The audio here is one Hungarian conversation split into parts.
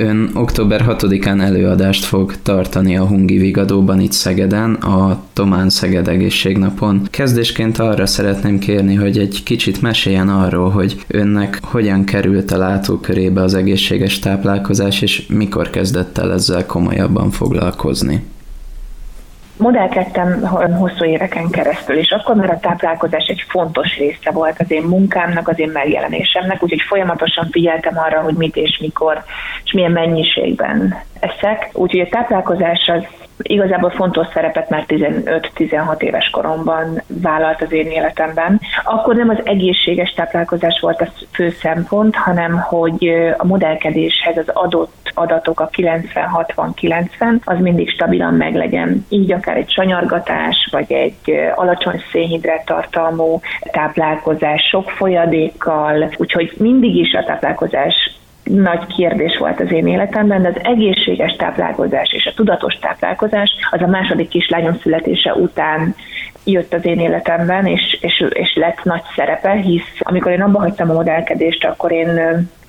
Ön október 6-án előadást fog tartani a Hungi Vigadóban itt Szegeden, a Tomán Szeged Egészségnapon. Kezdésként arra szeretném kérni, hogy egy kicsit meséljen arról, hogy önnek hogyan került a látókörébe az egészséges táplálkozás, és mikor kezdett el ezzel komolyabban foglalkozni modellkedtem hosszú éveken keresztül, és akkor már a táplálkozás egy fontos része volt az én munkámnak, az én megjelenésemnek, úgyhogy folyamatosan figyeltem arra, hogy mit és mikor, és milyen mennyiségben eszek. Úgyhogy a táplálkozás az igazából fontos szerepet már 15-16 éves koromban vállalt az én életemben. Akkor nem az egészséges táplálkozás volt a fő szempont, hanem hogy a modellkedéshez az adott adatok, a 90-60-90, az mindig stabilan meglegyen. Így akár egy sanyargatás, vagy egy alacsony szénhidrát tartalmú táplálkozás sok folyadékkal, úgyhogy mindig is a táplálkozás nagy kérdés volt az én életemben, de az egészséges táplálkozás és a tudatos táplálkozás az a második kislányom születése után jött az én életemben, és, és, és lett nagy szerepe, hisz amikor én abba hagytam a modellkedést, akkor én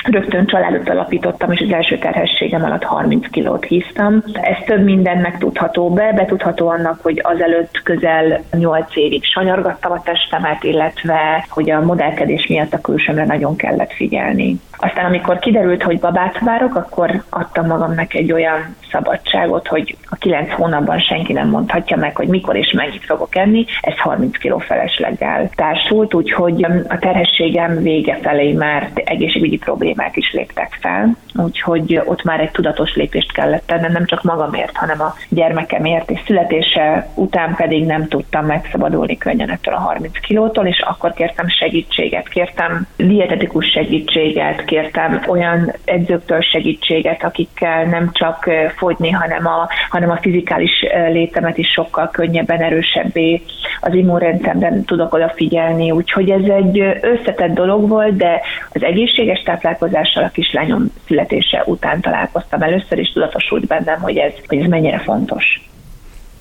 Rögtön családot alapítottam, és az első terhességem alatt 30 kilót híztam. Ez több mindennek tudható be, betudható annak, hogy azelőtt közel 8 évig sanyargattam a testemet, illetve hogy a modellkedés miatt a külsőmre nagyon kellett figyelni. Aztán amikor kiderült, hogy babát várok, akkor adtam magamnak egy olyan szabadságot, hogy a 9 hónapban senki nem mondhatja meg, hogy mikor és mennyit fogok enni. Ez 30 kiló felesleggel társult, úgyhogy a terhességem vége felé már egészségügyi problémák is léptek fel, úgyhogy ott már egy tudatos lépést kellett tennem, nem csak magamért, hanem a gyermekemért, és születése után pedig nem tudtam megszabadulni könnyen ettől a 30 kilótól, és akkor kértem segítséget, kértem dietetikus segítséget, kértem olyan edzőktől segítséget, akikkel nem csak fogyni, hanem a, hanem a fizikális létemet is sokkal könnyebben, erősebbé az immunrendszerben tudok odafigyelni, úgyhogy ez egy összetett dolog volt, de az egészséges táplálkozás táplálkozással a kislányom születése után találkoztam először, és tudatosult bennem, hogy ez, hogy ez mennyire fontos.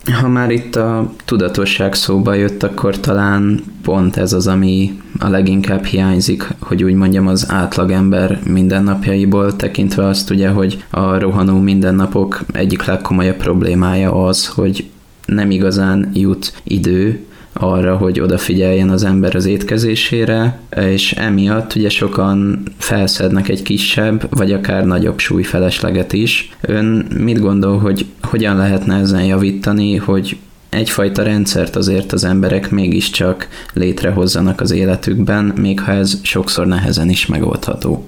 Ha már itt a tudatosság szóba jött, akkor talán pont ez az, ami a leginkább hiányzik, hogy úgy mondjam, az átlagember mindennapjaiból, tekintve azt ugye, hogy a rohanó mindennapok egyik legkomolyabb problémája az, hogy nem igazán jut idő arra, hogy odafigyeljen az ember az étkezésére, és emiatt ugye sokan felszednek egy kisebb, vagy akár nagyobb súlyfelesleget is. Ön mit gondol, hogy hogyan lehetne ezen javítani, hogy egyfajta rendszert azért az emberek mégiscsak létrehozzanak az életükben, még ha ez sokszor nehezen is megoldható?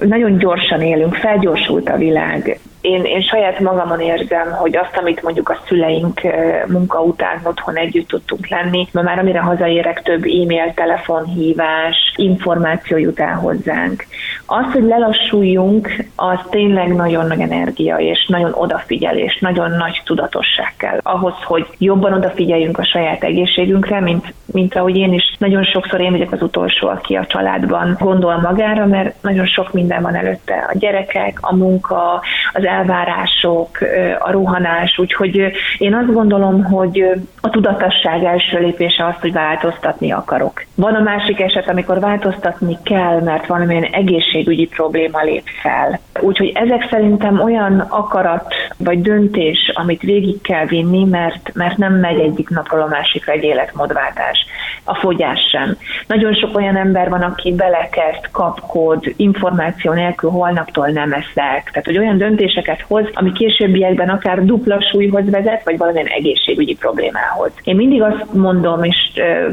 Nagyon gyorsan élünk, felgyorsult a világ én, én saját magamon érzem, hogy azt, amit mondjuk a szüleink munka után otthon együtt tudtunk lenni, mert már amire hazaérek, több e-mail, telefonhívás, információ jut el hozzánk. Az, hogy lelassuljunk, az tényleg nagyon nagy energia, és nagyon odafigyelés, nagyon nagy tudatosság kell ahhoz, hogy jobban odafigyeljünk a saját egészségünkre, mint, mint ahogy én is nagyon sokszor én vagyok az utolsó, aki a családban gondol magára, mert nagyon sok minden van előtte. A gyerekek, a munka, az elvárások, a rohanás, úgyhogy én azt gondolom, hogy a tudatosság első lépése az, hogy változtatni akarok. Van a másik eset, amikor változtatni kell, mert valamilyen egészségügyi probléma lép fel. Úgyhogy ezek szerintem olyan akarat vagy döntés, amit végig kell vinni, mert, mert nem megy egyik napról a másikra egy életmódváltás. A fogyás sem. Nagyon sok olyan ember van, aki belekezd, kapkod, információ nélkül holnaptól nem eszek. Tehát, hogy olyan döntéseket hoz, ami későbbiekben akár dupla súlyhoz vezet, vagy valamilyen egészségügyi problémához. Én mindig azt mondom, és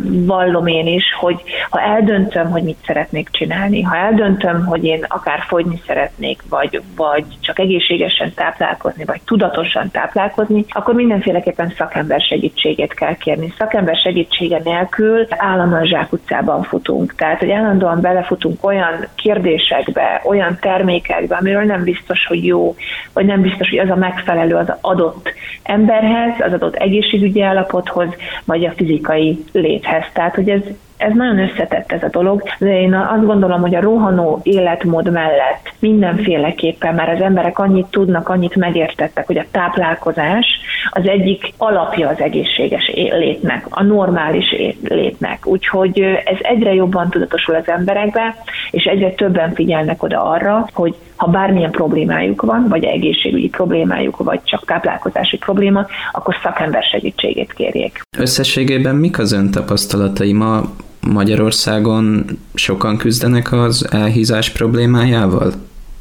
vallom én is, hogy ha eldöntöm, hogy mit szeretnék csinálni, ha eldöntöm, hogy én akár fogyni szeretnék, vagy, vagy csak egészségesen táplálkozni, vagy tudatosan táplálkozni, akkor mindenféleképpen szakember segítségét kell kérni. Szakember segítsége nélkül állandóan zsákutcában futunk. Tehát, hogy állandóan belefutunk olyan kérdésekbe, olyan termékekbe, amiről nem biztos, hogy jó, vagy nem biztos, hogy az a megfelelő az adott emberhez, az adott egészségügyi állapothoz, vagy a fizikai léthez. Tehát, hogy ez ez nagyon összetett ez a dolog, de én azt gondolom, hogy a rohanó életmód mellett mindenféleképpen már az emberek annyit tudnak, annyit megértettek, hogy a táplálkozás az egyik alapja az egészséges létnek, a normális létnek. Úgyhogy ez egyre jobban tudatosul az emberekbe, és egyre többen figyelnek oda arra, hogy ha bármilyen problémájuk van, vagy egészségügyi problémájuk, vagy csak táplálkozási probléma, akkor szakember segítségét kérjék. Összességében mik az ön tapasztalatai ma Magyarországon sokan küzdenek az elhízás problémájával?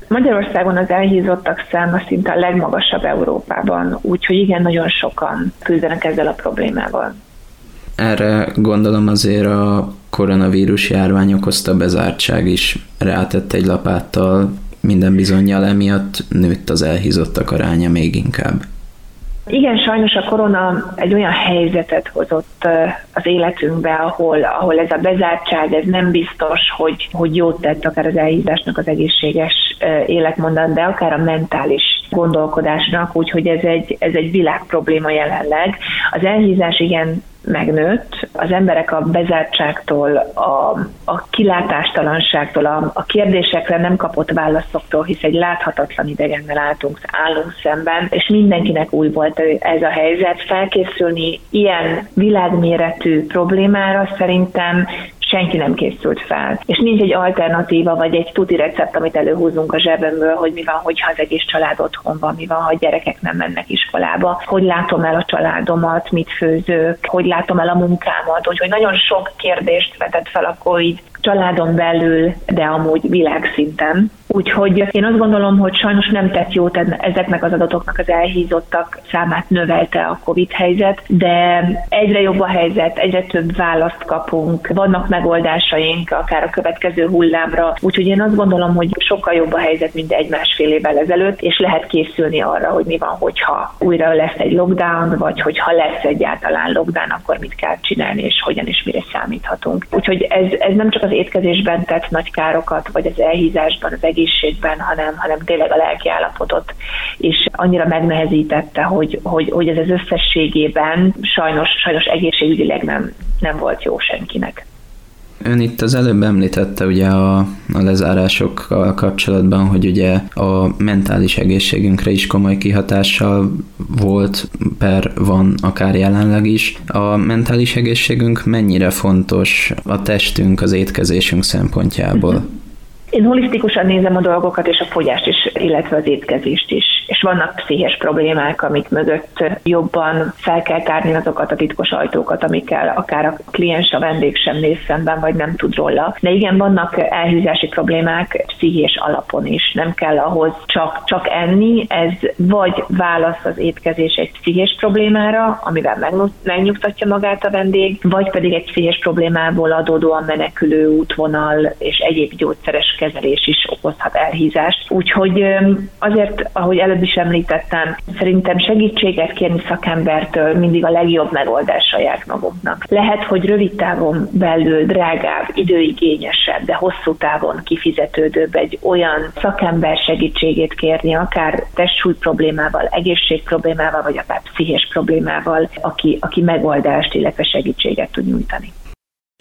Magyarországon az elhízottak száma szinte a legmagasabb Európában, úgyhogy igen, nagyon sokan küzdenek ezzel a problémával. Erre gondolom azért a koronavírus járvány okozta bezártság is rátett egy lapáttal, minden bizonyal emiatt nőtt az elhízottak aránya még inkább. Igen, sajnos a korona egy olyan helyzetet hozott az életünkbe, ahol, ahol ez a bezártság, ez nem biztos, hogy, hogy jót tett akár az elhízásnak, az egészséges életmondat, de akár a mentális gondolkodásnak, úgyhogy ez egy, ez egy világ probléma jelenleg. Az elhízás igen megnőtt, az emberek a bezártságtól, a, a kilátástalanságtól, a, a kérdésekre nem kapott válaszoktól, hisz egy láthatatlan idegennel álltunk, állunk szemben, és mindenkinek új volt ez a helyzet. Felkészülni ilyen világméretű problémára szerintem senki nem készült fel. És nincs egy alternatíva, vagy egy tuti recept, amit előhúzunk a zsebemből, hogy mi van, hogyha az egész család otthon van, mi van, ha a gyerekek nem mennek iskolába, hogy látom el a családomat, mit főzök, hogy látom el a munkámat, úgyhogy nagyon sok kérdést vetett fel a COVID családon belül, de amúgy világszinten. Úgyhogy én azt gondolom, hogy sajnos nem tett jót ezeknek az adatoknak az elhízottak számát növelte a COVID helyzet, de egyre jobb a helyzet, egyre több választ kapunk, vannak megoldásaink akár a következő hullámra, úgyhogy én azt gondolom, hogy sokkal jobb a helyzet, mint egy másfél évvel ezelőtt, és lehet készülni arra, hogy mi van, hogyha újra lesz egy lockdown, vagy hogyha lesz egyáltalán lockdown, akkor mit kell csinálni, és hogyan és mire számíthatunk. Úgyhogy ez, ez nem csak az étkezésben tett nagy károkat, vagy az elhízásban, az egészségben, hanem, hanem tényleg a lelki állapotot is annyira megnehezítette, hogy, hogy, hogy ez az összességében sajnos, sajnos egészségügyileg nem, nem volt jó senkinek. Ön itt az előbb említette ugye a, a lezárásokkal kapcsolatban, hogy ugye a mentális egészségünkre is komoly kihatással volt, per van akár jelenleg is. A mentális egészségünk mennyire fontos a testünk, az étkezésünk szempontjából? Uh-huh. Én holisztikusan nézem a dolgokat, és a fogyást is, illetve az étkezést is. És vannak pszichés problémák, amik mögött jobban fel kell tárni azokat a titkos ajtókat, amikkel akár a kliens, a vendég sem néz szemben, vagy nem tud róla. De igen, vannak elhűzási problémák pszichés alapon is. Nem kell ahhoz csak, csak enni, ez vagy válasz az étkezés egy pszichés problémára, amivel megnyugtatja magát a vendég, vagy pedig egy pszichés problémából adódóan menekülő útvonal és egyéb gyógyszeres kezelés is okozhat elhízást. Úgyhogy azért, ahogy előbb is említettem, szerintem segítséget kérni szakembertől mindig a legjobb megoldás saját magunknak. Lehet, hogy rövid távon belül drágább, időigényesebb, de hosszú távon kifizetődőbb egy olyan szakember segítségét kérni, akár testsúly problémával, egészség problémával, vagy akár pszichés problémával, aki, aki megoldást, illetve segítséget tud nyújtani.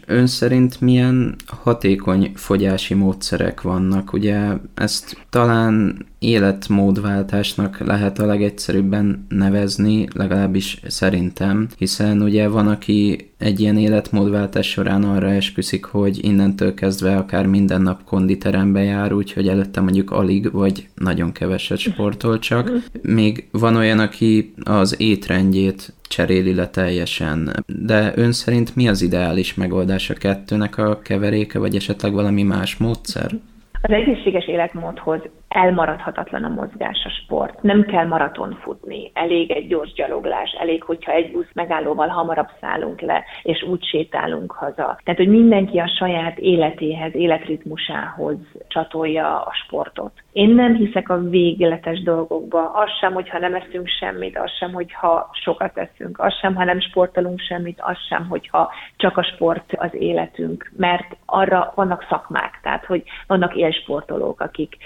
Ön szerint milyen hatékony fogyási módszerek vannak? Ugye ezt talán életmódváltásnak lehet a legegyszerűbben nevezni, legalábbis szerintem, hiszen ugye van, aki egy ilyen életmódváltás során arra esküszik, hogy innentől kezdve akár minden nap konditerembe jár, úgyhogy előtte mondjuk alig vagy nagyon keveset sportol csak. Még van olyan, aki az étrendjét cseréli le teljesen. De ön szerint mi az ideális megoldás a kettőnek a keveréke, vagy esetleg valami más módszer? Az egészséges életmódhoz elmaradhatatlan a mozgás, a sport. Nem kell maraton futni, elég egy gyors gyaloglás, elég, hogyha egy busz megállóval hamarabb szállunk le, és úgy sétálunk haza. Tehát, hogy mindenki a saját életéhez, életritmusához csatolja a sportot. Én nem hiszek a végletes dolgokba, az sem, hogyha nem eszünk semmit, az sem, hogyha sokat eszünk, az sem, ha nem sportolunk semmit, az sem, hogyha csak a sport az életünk, mert arra vannak szakmák, tehát hogy vannak élsportolók, akik,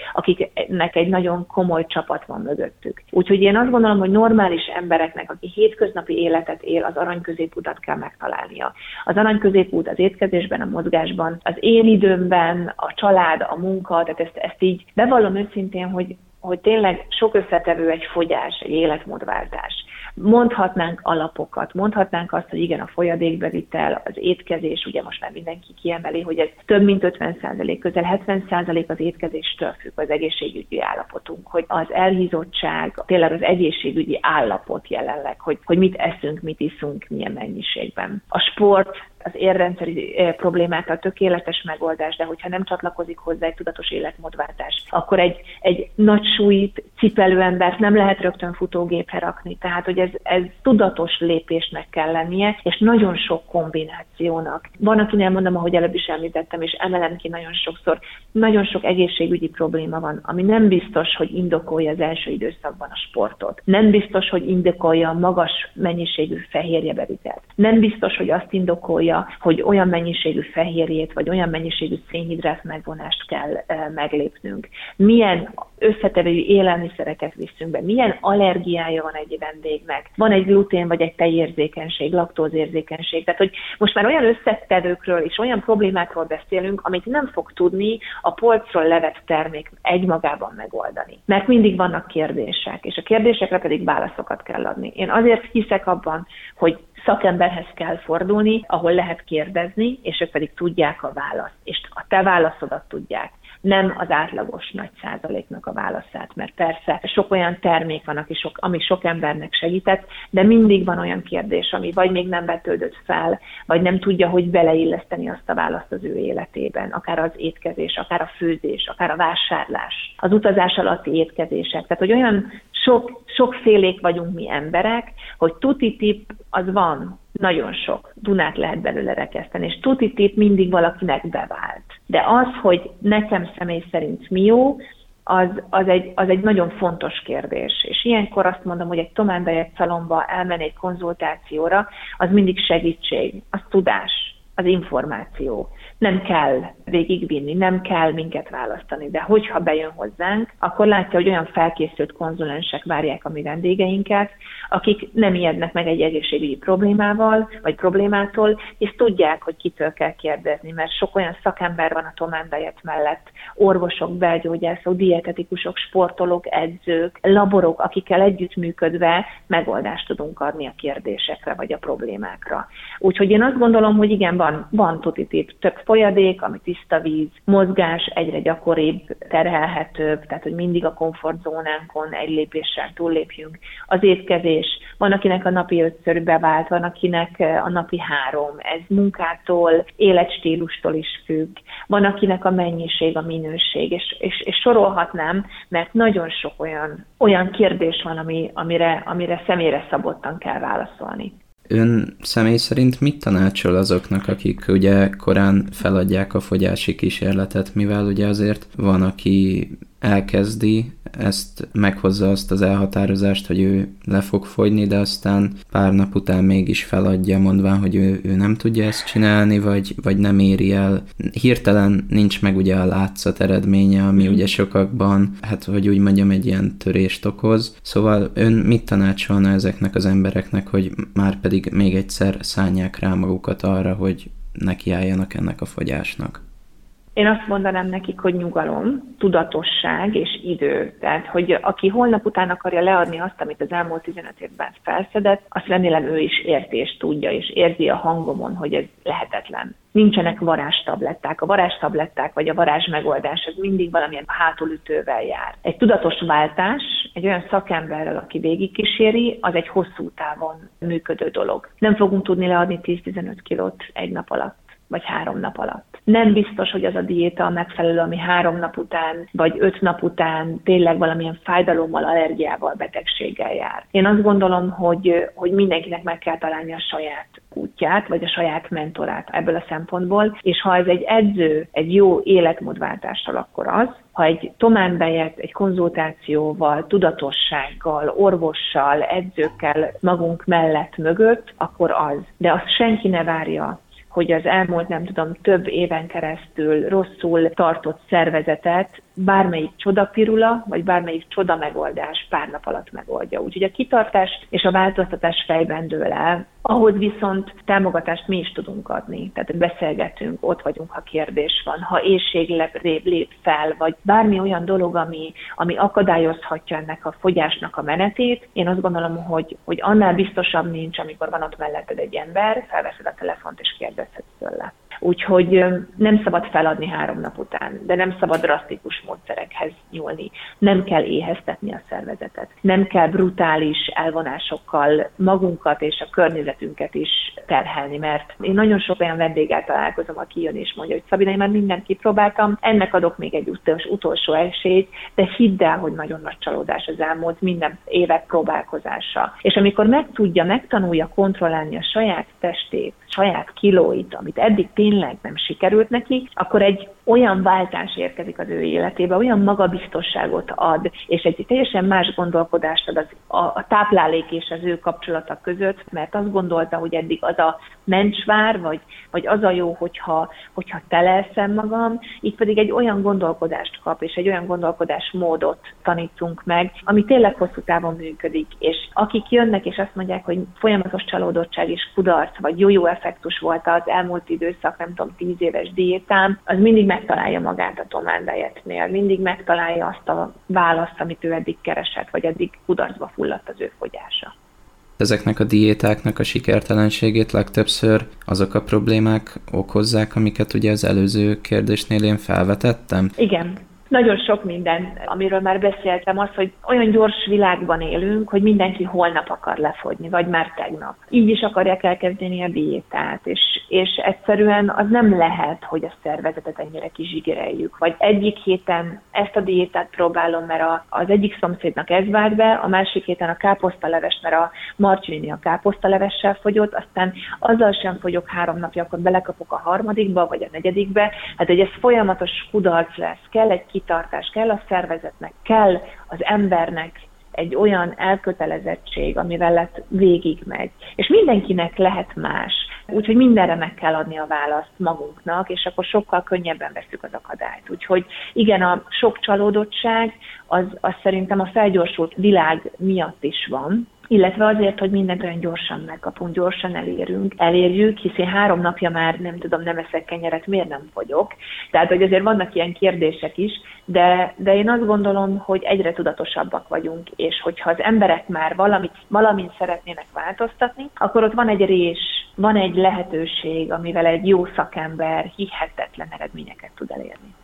akiknek egy nagyon komoly csapat van mögöttük. Úgyhogy én azt gondolom, hogy normális embereknek, aki hétköznapi életet él, az arany középutat kell megtalálnia. Az arany középút az étkezésben, a mozgásban, az én időmben, a család, a munka, tehát ezt, ezt így bevallom őszintén, hogy hogy tényleg sok összetevő egy fogyás, egy életmódváltás. Mondhatnánk alapokat, mondhatnánk azt, hogy igen, a folyadékbevitel, az étkezés, ugye most már mindenki kiemeli, hogy ez több mint 50 százalék, közel 70 százalék az étkezéstől függ az egészségügyi állapotunk, hogy az elhízottság, tényleg az egészségügyi állapot jelenleg, hogy, hogy mit eszünk, mit iszunk, milyen mennyiségben. A sport az érrendszeri eh, problémákkal tökéletes megoldás, de hogyha nem csatlakozik hozzá egy tudatos életmódváltás, akkor egy, egy nagy súlyt cipelő embert nem lehet rögtön futógépre rakni. Tehát, hogy ez, ez tudatos lépésnek kell lennie, és nagyon sok kombinációnak. Van, akinél mondom, ahogy előbb is említettem, és emelem ki nagyon sokszor, nagyon sok egészségügyi probléma van, ami nem biztos, hogy indokolja az első időszakban a sportot. Nem biztos, hogy indokolja a magas mennyiségű fehérjebevitelt. Nem biztos, hogy azt indokolja, gondolja, hogy olyan mennyiségű fehérjét, vagy olyan mennyiségű szénhidrát megvonást kell meglépnünk. Milyen összetevői élelmiszereket viszünk be, milyen allergiája van egy vendégnek, van egy glutén vagy egy tejérzékenység, laktózérzékenység. Tehát, hogy most már olyan összetevőkről és olyan problémákról beszélünk, amit nem fog tudni a polcról levett termék egymagában megoldani. Mert mindig vannak kérdések, és a kérdésekre pedig válaszokat kell adni. Én azért hiszek abban, hogy szakemberhez kell fordulni, ahol lehet kérdezni, és ők pedig tudják a választ, és a te válaszodat tudják nem az átlagos nagy százaléknak a válaszát, mert persze sok olyan termék van, aki sok, ami sok embernek segített, de mindig van olyan kérdés, ami vagy még nem vetődött fel, vagy nem tudja, hogy beleilleszteni azt a választ az ő életében, akár az étkezés, akár a főzés, akár a vásárlás, az utazás alatti étkezések. Tehát, hogy olyan sok, sokfélék vagyunk mi emberek, hogy tuti tip az van, nagyon sok. Dunát lehet belőle rekeszteni, és tuti tip mindig valakinek bevált. De az, hogy nekem személy szerint mi jó, az, az, egy, az egy nagyon fontos kérdés. És ilyenkor azt mondom, hogy egy Tomán Bejek szalomba elmenni egy konzultációra, az mindig segítség, az tudás, az információ nem kell végigvinni, nem kell minket választani, de hogyha bejön hozzánk, akkor látja, hogy olyan felkészült konzulensek várják a mi vendégeinket, akik nem ijednek meg egy egészségügyi problémával, vagy problémától, és tudják, hogy kitől kell kérdezni, mert sok olyan szakember van a Tomán mellett, orvosok, belgyógyászok, dietetikusok, sportolók, edzők, laborok, akikkel együttműködve megoldást tudunk adni a kérdésekre, vagy a problémákra. Úgyhogy én azt gondolom, hogy igen, van, van tuditív több folyadék, ami tiszta víz, mozgás egyre gyakoribb, terhelhetőbb, tehát hogy mindig a komfortzónánkon egy lépéssel túllépjünk. Az étkezés, van akinek a napi ötször bevált, van akinek a napi három. Ez munkától, életstílustól is függ. Van akinek a mennyiség, a minőség, és, és, és sorolhatnám, mert nagyon sok olyan, olyan kérdés van, ami, amire, amire személyre szabottan kell válaszolni. Ön személy szerint mit tanácsol azoknak, akik ugye korán feladják a fogyási kísérletet, mivel ugye azért van, aki elkezdi, ezt meghozza azt az elhatározást, hogy ő le fog fogyni, de aztán pár nap után mégis feladja, mondván, hogy ő, ő nem tudja ezt csinálni, vagy, vagy nem éri el. Hirtelen nincs meg ugye a látszat eredménye, ami mm. ugye sokakban, hát hogy úgy mondjam, egy ilyen törést okoz. Szóval ön mit tanácsolna ezeknek az embereknek, hogy már pedig még egyszer szállják rá magukat arra, hogy nekiálljanak ennek a fogyásnak? Én azt mondanám nekik, hogy nyugalom, tudatosság és idő. Tehát, hogy aki holnap után akarja leadni azt, amit az elmúlt 15 évben felszedett, azt remélem ő is érti és tudja, és érzi a hangomon, hogy ez lehetetlen. Nincsenek varázstabletták. A varázstabletták vagy a varázs megoldás, ez mindig valamilyen hátulütővel jár. Egy tudatos váltás, egy olyan szakemberrel, aki végigkíséri, az egy hosszú távon működő dolog. Nem fogunk tudni leadni 10-15 kilót egy nap alatt vagy három nap alatt. Nem biztos, hogy az a diéta a megfelelő, ami három nap után, vagy öt nap után tényleg valamilyen fájdalommal, allergiával, betegséggel jár. Én azt gondolom, hogy, hogy mindenkinek meg kell találni a saját útját, vagy a saját mentorát ebből a szempontból, és ha ez egy edző, egy jó életmódváltással, akkor az, ha egy Tomán bejött egy konzultációval, tudatossággal, orvossal, edzőkkel magunk mellett mögött, akkor az. De azt senki ne várja hogy az elmúlt, nem tudom, több éven keresztül rosszul tartott szervezetet bármelyik csodapirula, vagy bármelyik csoda megoldás pár nap alatt megoldja. Úgyhogy a kitartás és a változtatás fejben dől el, ahhoz viszont támogatást mi is tudunk adni. Tehát beszélgetünk, ott vagyunk, ha kérdés van, ha éjség lép, fel, vagy bármi olyan dolog, ami, ami akadályozhatja ennek a fogyásnak a menetét. Én azt gondolom, hogy, hogy annál biztosabb nincs, amikor van ott melletted egy ember, felveszed a telefont és kérdezhetsz tőle. Úgyhogy nem szabad feladni három nap után, de nem szabad drasztikus módszerekhez nyúlni. Nem kell éheztetni a szervezetet. Nem kell brutális elvonásokkal magunkat és a környezetünket is terhelni, mert én nagyon sok olyan vendéggel találkozom, aki jön és mondja, hogy Szabina, én már mindent kipróbáltam, ennek adok még egy utolsó, esélyt, de hidd el, hogy nagyon nagy csalódás az elmúlt minden évek próbálkozása. És amikor megtudja, megtanulja kontrollálni a saját testét, saját kilóit, amit eddig tényleg nem sikerült neki, akkor egy olyan váltás érkezik az ő életébe, olyan magabiztosságot ad, és egy teljesen más gondolkodást ad az, a, a táplálék és az ő kapcsolata között, mert azt gondolta, hogy eddig az a mencsvár, vagy, vagy az a jó, hogyha, hogyha telelszem magam, így pedig egy olyan gondolkodást kap, és egy olyan gondolkodásmódot tanítunk meg, ami tényleg hosszú távon működik, és akik jönnek, és azt mondják, hogy folyamatos csalódottság és kudarc, vagy jó-jó effektus volt az elmúlt időszak, nem tudom, tíz éves diétám, az mindig megtalálja magát a Tomán Dietnél, mindig megtalálja azt a választ, amit ő eddig keresett, vagy eddig kudarcba fulladt az ő fogyása. Ezeknek a diétáknak a sikertelenségét legtöbbször azok a problémák okozzák, amiket ugye az előző kérdésnél én felvetettem? Igen, nagyon sok minden, amiről már beszéltem, az, hogy olyan gyors világban élünk, hogy mindenki holnap akar lefogyni, vagy már tegnap. Így is akarják elkezdeni a diétát, és, és egyszerűen az nem lehet, hogy a szervezetet ennyire kizsigereljük. Vagy egyik héten ezt a diétát próbálom, mert a, az egyik szomszédnak ez vált be, a másik héten a káposztaleves, mert a Marcsini a káposztalevessel fogyott, aztán azzal sem fogyok három napja, akkor belekapok a harmadikba, vagy a negyedikbe. Hát, hogy ez folyamatos kudarc lesz, kell egy kitartás, kell a szervezetnek, kell az embernek egy olyan elkötelezettség, amivel lett végigmegy. És mindenkinek lehet más. Úgyhogy mindenre meg kell adni a választ magunknak, és akkor sokkal könnyebben veszük az akadályt. Úgyhogy igen, a sok csalódottság, az, az szerintem a felgyorsult világ miatt is van, illetve azért, hogy mindent olyan gyorsan megkapunk, gyorsan elérünk, elérjük, hiszen három napja már nem tudom, nem eszek kenyeret, miért nem fogyok. Tehát, hogy azért vannak ilyen kérdések is, de, de én azt gondolom, hogy egyre tudatosabbak vagyunk, és hogyha az emberek már valamit, valamit szeretnének változtatni, akkor ott van egy rés, van egy lehetőség, amivel egy jó szakember hihetetlen eredményeket tud elérni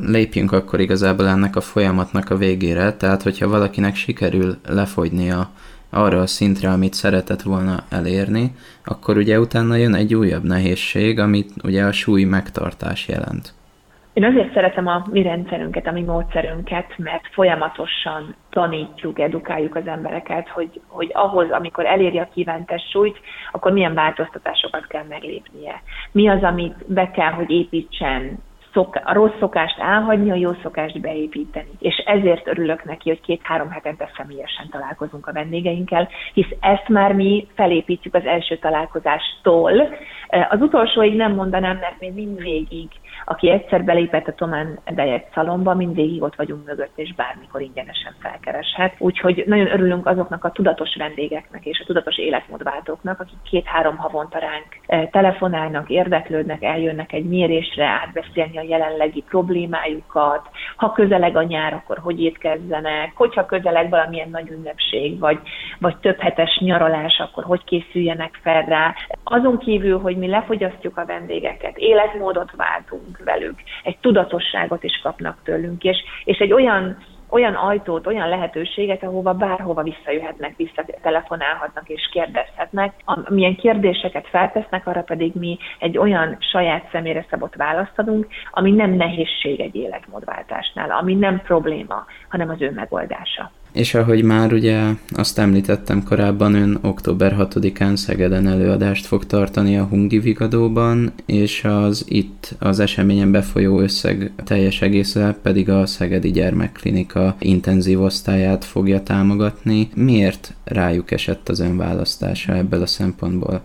lépjünk akkor igazából ennek a folyamatnak a végére, tehát hogyha valakinek sikerül lefogynia arra a szintre, amit szeretett volna elérni, akkor ugye utána jön egy újabb nehézség, amit ugye a súly megtartás jelent. Én azért szeretem a mi rendszerünket, a mi módszerünket, mert folyamatosan tanítjuk, edukáljuk az embereket, hogy, hogy ahhoz, amikor eléri a kívánt súlyt, akkor milyen változtatásokat kell meglépnie. Mi az, amit be kell, hogy építsen szok, a rossz szokást elhagyni, a jó szokást beépíteni. És ezért örülök neki, hogy két-három hetente személyesen találkozunk a vendégeinkkel, hisz ezt már mi felépítjük az első találkozástól. Az utolsóig nem mondanám, mert még mindvégig aki egyszer belépett a Tomán Diet szalomba, mindvégig ott vagyunk mögött, és bármikor ingyenesen felkereshet. Úgyhogy nagyon örülünk azoknak a tudatos vendégeknek és a tudatos életmódváltóknak, akik két-három havonta ránk eh, telefonálnak, érdeklődnek, eljönnek egy mérésre átbeszélni a jelenlegi problémájukat, ha közeleg a nyár, akkor hogy étkezzenek, hogyha közeleg valamilyen nagy ünnepség, vagy, vagy több hetes nyaralás, akkor hogy készüljenek fel rá. Azon kívül, hogy mi lefogyasztjuk a vendégeket, életmódot váltunk, velük, egy tudatosságot is kapnak tőlünk, és, és egy olyan olyan ajtót, olyan lehetőséget, ahova bárhova visszajöhetnek, visszatelefonálhatnak és kérdezhetnek. Milyen kérdéseket feltesznek, arra pedig mi egy olyan saját személyre szabott választ adunk, ami nem nehézség egy életmódváltásnál, ami nem probléma, hanem az ő megoldása. És ahogy már ugye azt említettem korábban, ön október 6-án Szegeden előadást fog tartani a Hungi Vigadóban, és az itt az eseményen befolyó összeg teljes egésze pedig a Szegedi Gyermekklinika intenzív osztályát fogja támogatni. Miért rájuk esett az ön választása ebből a szempontból?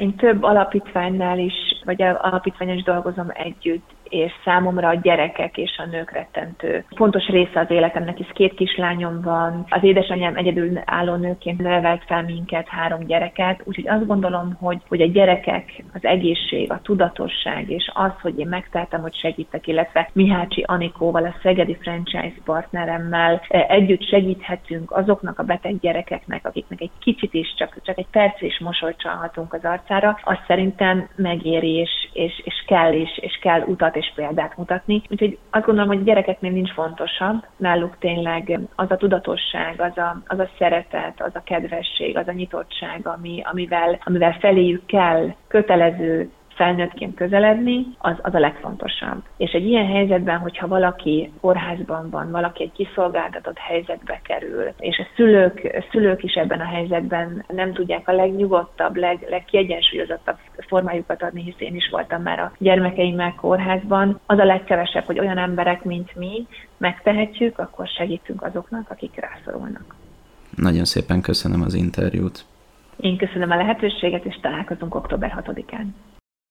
Én több alapítványnál is, vagy alapítványos dolgozom együtt, és számomra a gyerekek és a nők rettentő. Fontos része az életemnek, hisz két kislányom van, az édesanyám egyedül álló nőként nevelt fel minket, három gyereket, úgyhogy azt gondolom, hogy, hogy a gyerekek, az egészség, a tudatosság, és az, hogy én megteltem, hogy segítek, illetve Mihácsi Anikóval, a Szegedi franchise partneremmel e, együtt segíthetünk azoknak a beteg gyerekeknek, akiknek egy kicsit is, csak, csak egy perc is mosolyt az arcára, azt szerintem megéri, és, és, és kell is, és kell utat és példát mutatni. Úgyhogy azt gondolom, hogy a gyerekeknél nincs fontosabb, náluk tényleg az a tudatosság, az a, az a szeretet, az a kedvesség, az a nyitottság, ami, amivel, amivel feléjük kell kötelező felnőttként közeledni, az, az a legfontosabb. És egy ilyen helyzetben, hogyha valaki kórházban van, valaki egy kiszolgáltatott helyzetbe kerül, és a szülők, szülők is ebben a helyzetben nem tudják a legnyugodtabb, leg, legkiegyensúlyozottabb formájukat adni, hisz én is voltam már a gyermekeimmel kórházban, az a legkevesebb, hogy olyan emberek, mint mi, megtehetjük, akkor segítünk azoknak, akik rászorulnak. Nagyon szépen köszönöm az interjút. Én köszönöm a lehetőséget, és találkozunk október 6-án.